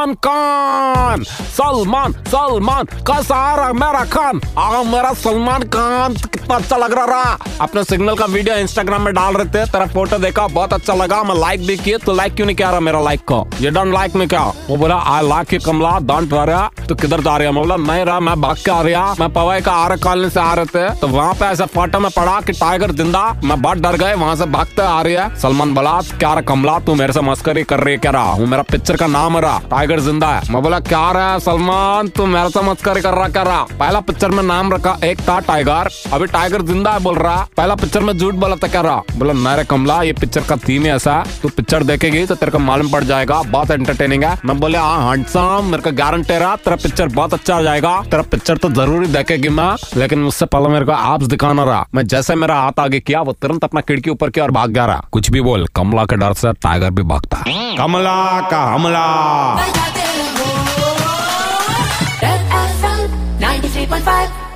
खान सलमान सलमान कैसा आ रहा मेरा खान आ मेरा सलमान खान कितना अच्छा लग रहा रहा अपने सिग्नल का वीडियो इंस्टाग्राम में डाल रहे थे तेरा फ़ोटो देखा बहुत अच्छा लगा मैं लाइक भी किए तो लाइक क्यों नहीं किया रहा मेरा लाइक को ये डोंट लाइक में क्या वो बोला I like you Kamala don't worry तो किधर जा रही है बोला नहीं रहा मैं भाग के आ रहा मैं पवाई का आर कॉलोनी से आ रहे थे तो वहाँ पे ऐसा फ़ोटो में पड़ा की टाइगर ज़िंदा मैं बहुत डर गए वहाँ से भागते आ रही है सलमान बोला क्या रहा कमला तू मेरे से मस्करी कर रही है क्या रहा हूँ मेरा पिक्चर का नाम रहा टाइगर ज़िंदा है। मैं बोला, क्या रहा सलमान? तू मेरा से मस्करी कर रहा क्या रहा। पहला पिक्चर में नाम रखा, एक था टाइगर अभी टाइगर ज़िंदा है, बोल रहा। पहला पिक्चर में झूठ बोला था क्या रहा? बोला नहीं कमला, ये पिक्चर का थीम ही ऐसा तू पिक्चर देखेगी तो तेरे को मालूम पड़ जाएगा। बहुत एंटरटेनिंग है। मैं बोले हाँ हंडसम मेरे को गारंटी रहा। तेरा पिक्चर बहुत अच्छा आ जाएगा। तेरा पिक्चर तो ज़रूरी देखेगी मैं, लेकिन उससे पहले मेरे को आप दिखाना रहा। मैं जैसे मेरा हाथ आगे किया, वो तुरंत अपना खिड़की ऊपर किया और भाग गया रहा। कुछ भी बोल, कमला के डर से टाइगर भी भागता कमला का हमला। Five.